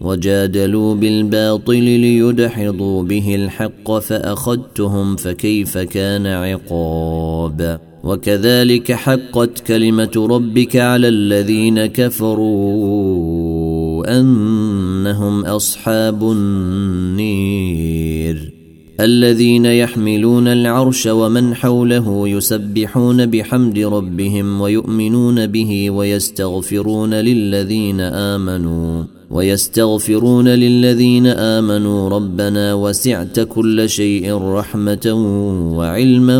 وجادلوا بالباطل ليدحضوا به الحق فأخذتهم فكيف كان عقاب. وكذلك حقت كلمة ربك على الذين كفروا أنهم أصحاب النير. الذين يحملون العرش ومن حوله يسبحون بحمد ربهم ويؤمنون به ويستغفرون للذين آمنوا. ويستغفرون للذين آمنوا ربنا وسعت كل شيء رحمة وعلما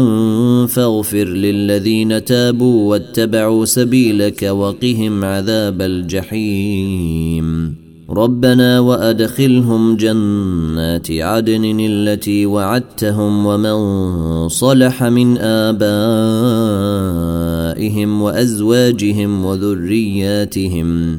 فاغفر للذين تابوا واتبعوا سبيلك وقهم عذاب الجحيم. ربنا وأدخلهم جنات عدن التي وعدتهم ومن صلح من آبائهم وأزواجهم وذرياتهم.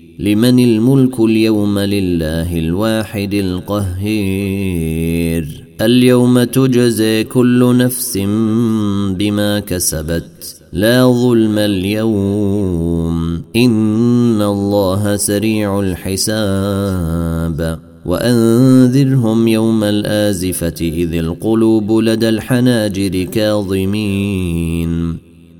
لمن الملك اليوم لله الواحد القهير. اليوم تجزي كل نفس بما كسبت. لا ظلم اليوم. إن الله سريع الحساب. وأنذرهم يوم الآزفة إذ القلوب لدى الحناجر كاظمين.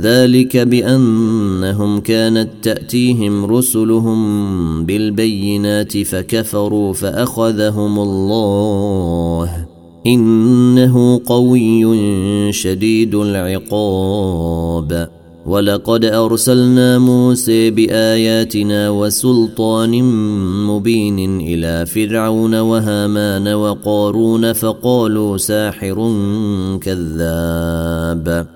ذلك بأنهم كانت تأتيهم رسلهم بالبينات فكفروا فأخذهم الله. إنه قوي شديد العقاب. ولقد أرسلنا موسى بآياتنا وسلطان مبين إلى فرعون وهامان وقارون فقالوا ساحر كذاب.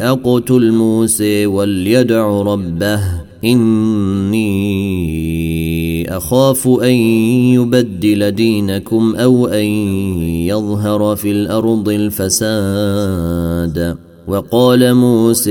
أقتل موسى وليدع ربه. إني أخاف أن يبدل دينكم أو أن يظهر في الأرض الفساد. وقال موسى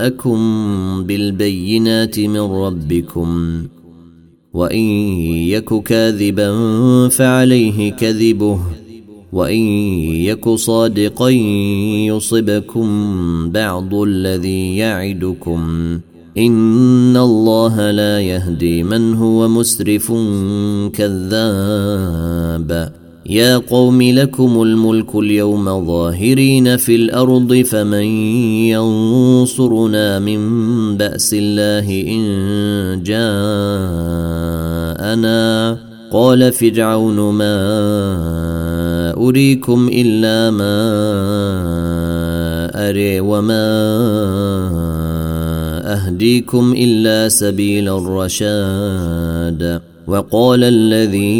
جاءكم بالبينات من ربكم وإن يك كاذبا فعليه كذبه وإن يك صادقا يصبكم بعض الذي يعدكم. إن الله لا يهدي من هو مسرف كذاب. يا قوم لكم الملك اليوم ظاهرين في الأرض فمن ينصرنا من بأس الله إن جاءنا؟ قال فرعون ما أريكم إلا ما أري وما أهديكم إلا سبيل الرشاد. وقال الذي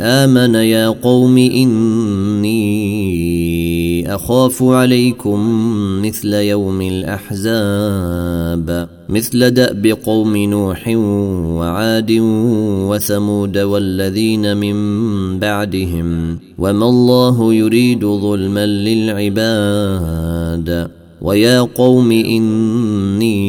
آمن يا قوم إني أخاف عليكم مثل يوم الأحزاب مثل دأب قوم نوح وعاد وثمود والذين من بعدهم وما الله يريد ظلما للعباد ويا قوم إني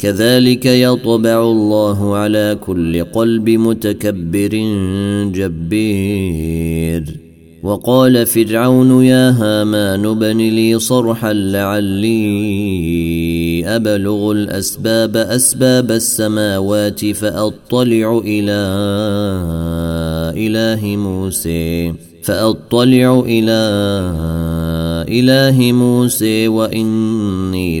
كذلك يطبع الله على كل قلب متكبر جبير. وقال فرعون يا هامان بن لي صرحا لعلي أبلغ الأسباب أسباب السماوات فأطلع إلى إله موسى فأطلع إلى إله موسى وإني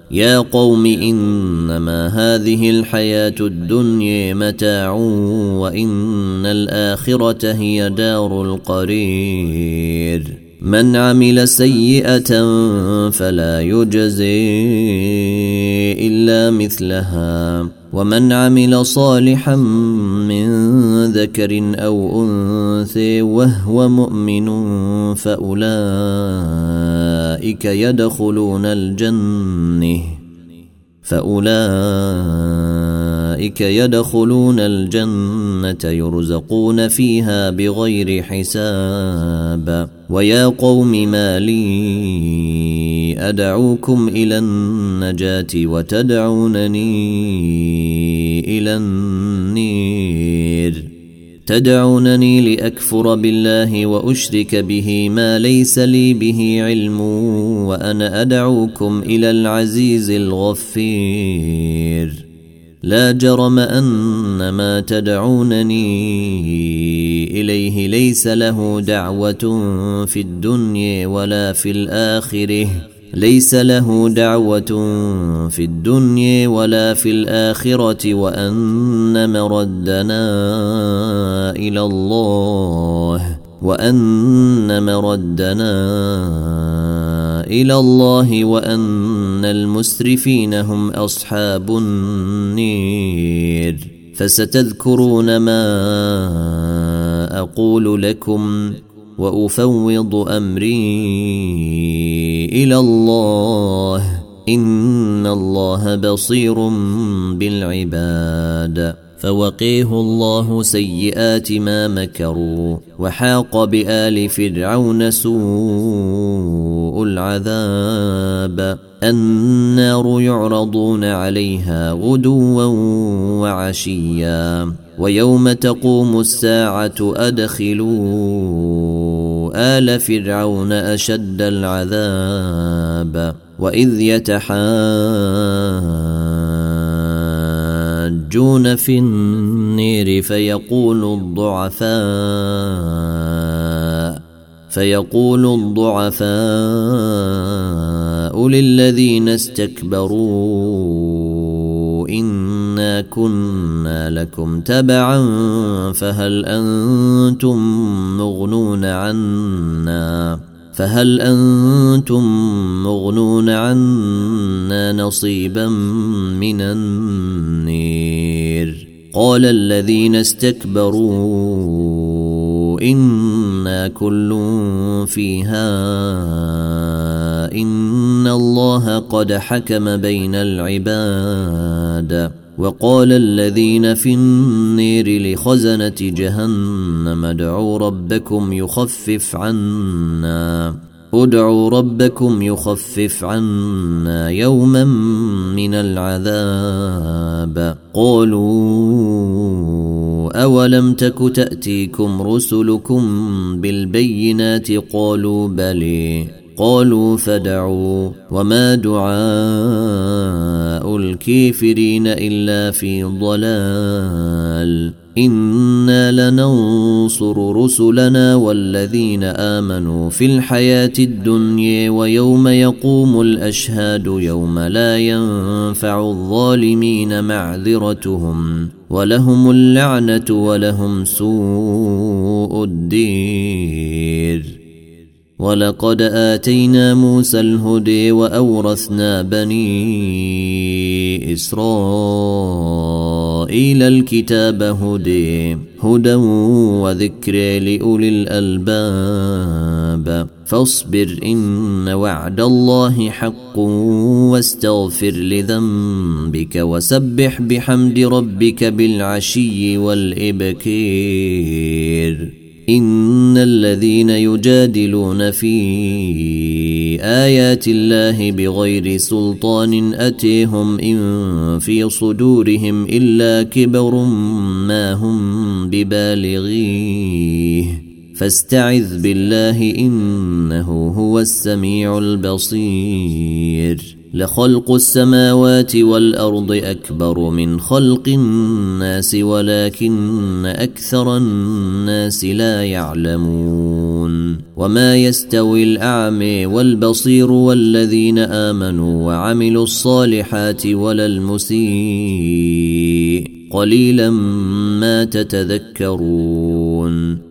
يا قوم انما هذه الحياة الدنيا متاع وان الاخره هي دار القرير من عمل سيئه فلا يجزي الا مثلها ومن عمل صالحا من ذكر أو أنثى وهو مؤمن فأولئك يدخلون الجنة. فأولئك يدخلون الجنة يرزقون فيها بغير حساب. ويا قوم ما لي أدعوكم إلى النجاة وتدعونني إلى النير. تدعونني لأكفر بالله وأشرك به ما ليس لي به علم وأنا أدعوكم إلى العزيز الغفير. لا جرم أن ما تدعونني إليه ليس له دعوة في الدنيا ولا في الآخرة. ليس له دعوة في الدنيا ولا في الآخرة وأن مردنا إلى الله وأن مردنا إلى الله وأن المسرفين هم أصحاب النير. فستذكرون ما أقول لكم. وأفوض أمري إلى الله. إن الله بصير بالعباد. فوقيه الله سيئات ما مكروا. وحاق بآل فرعون سوء العذاب. النار يعرضون عليها غدوا وعشيا. ويوم تقوم الساعة أدخلوا آل فرعون أشد العذاب وإذ يتحاجون في النير فيقول الضعفاء فيقول الضعفاء للذين استكبروا انا كنا لكم تبعا فهل أنتم مغنون عنا فهل أنتم مغنون عنا نصيبا من النير قال الذين استكبروا أنا كل فيها ان الله قد حكم بين العباد وقال الذين في النير لخزنه جهنم ادعوا ربكم يخفف عنا ادعوا ربكم يخفف عنا يوما من العذاب قالوا اولم تك تاتيكم رسلكم بالبينات قالوا بلي قالوا فدعوا وما دعاء الكافرين الا في ضلال إنا لننصر رسلنا والذين آمنوا في الحياة الدنيا ويوم يقوم الأشهاد يوم لا ينفع الظالمين معذرتهم ولهم اللعنة ولهم سوء الدير ولقد آتينا موسى الهدي وأورثنا بني إسرائيل الكتاب هدي هدى وذكر لأولي الألباب. فاصبر إن وعد الله حق واستغفر لذنبك وسبح بحمد ربك بالعشي والإبكير. إن الذين يجادلون في آيات الله بغير سلطان أتيهم إن في صدورهم إلا كبر ما هم ببالغيه. فاستعذ بالله إنه هو السميع البصير. لخلق السماوات والأرض أكبر من خلق الناس ولكن أكثر الناس لا يعلمون. وما يستوي الأعمى والبصير والذين آمنوا وعملوا الصالحات ولا المسيء. قليلا ما تتذكرون.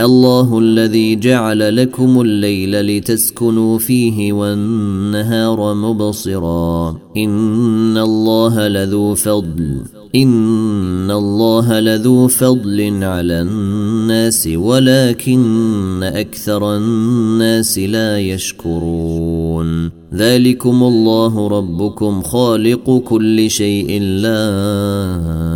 الله الذي جعل لكم الليل لتسكنوا فيه والنهار مبصرا. إن الله لذو فضل. إن الله لذو فضل على الناس ولكن أكثر الناس لا يشكرون. ذلكم الله ربكم خالق كل شيء لا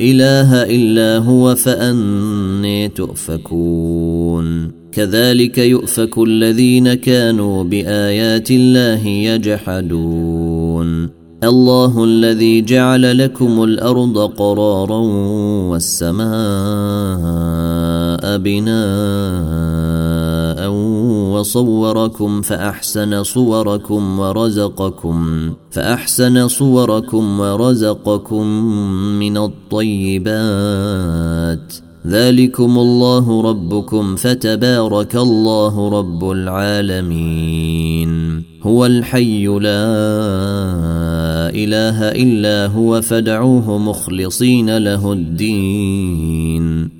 إله إلا هو فأني تؤفكون. كذلك يؤفك الذين كانوا بآيات الله يجحدون. الله الذي جعل لكم الأرض قرارا والسماء بناء وصوركم فأحسن صوركم ورزقكم فأحسن صوركم ورزقكم من الطيبات. ذلكم الله ربكم فتبارك الله رب العالمين. هو الحي لا إله إلا هو فدعوه مخلصين له الدين.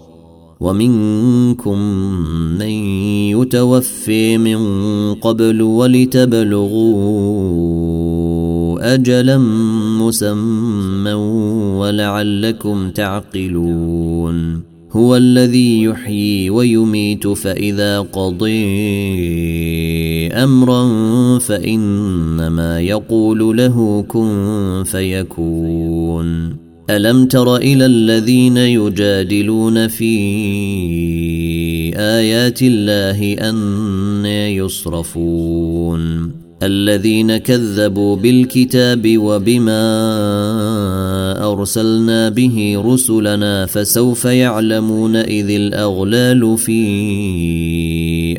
ومنكم من يتوفي من قبل ولتبلغوا أجلا مسمى ولعلكم تعقلون. هو الذي يحيي ويميت فإذا قضي أمرا فإنما يقول له كن فيكون. ألم تر إلى الذين يجادلون في آيات الله أن يصرفون؟ الذين كذبوا بالكتاب وبما أرسلنا به رسلنا فسوف يعلمون إذ الأغلال في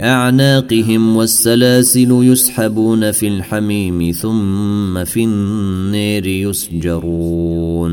أعناقهم والسلاسل يسحبون في الحميم ثم في النير يسجرون.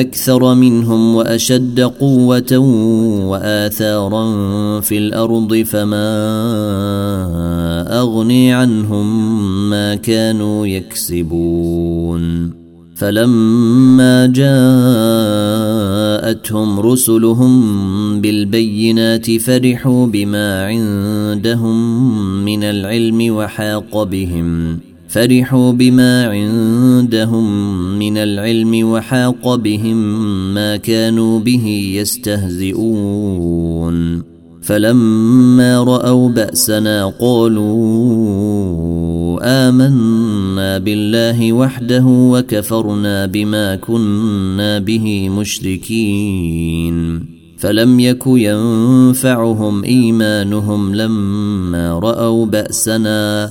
أكثر منهم وأشد قوة وآثارا في الأرض فما أغني عنهم ما كانوا يكسبون. فلما جاءتهم رسلهم بالبينات فرحوا بما عندهم من العلم وحاق بهم. فرحوا بما عندهم من العلم وحاق بهم ما كانوا به يستهزئون. فلما رأوا بأسنا قالوا آمنا بالله وحده وكفرنا بما كنا به مشركين. فلم يك ينفعهم إيمانهم لما رأوا بأسنا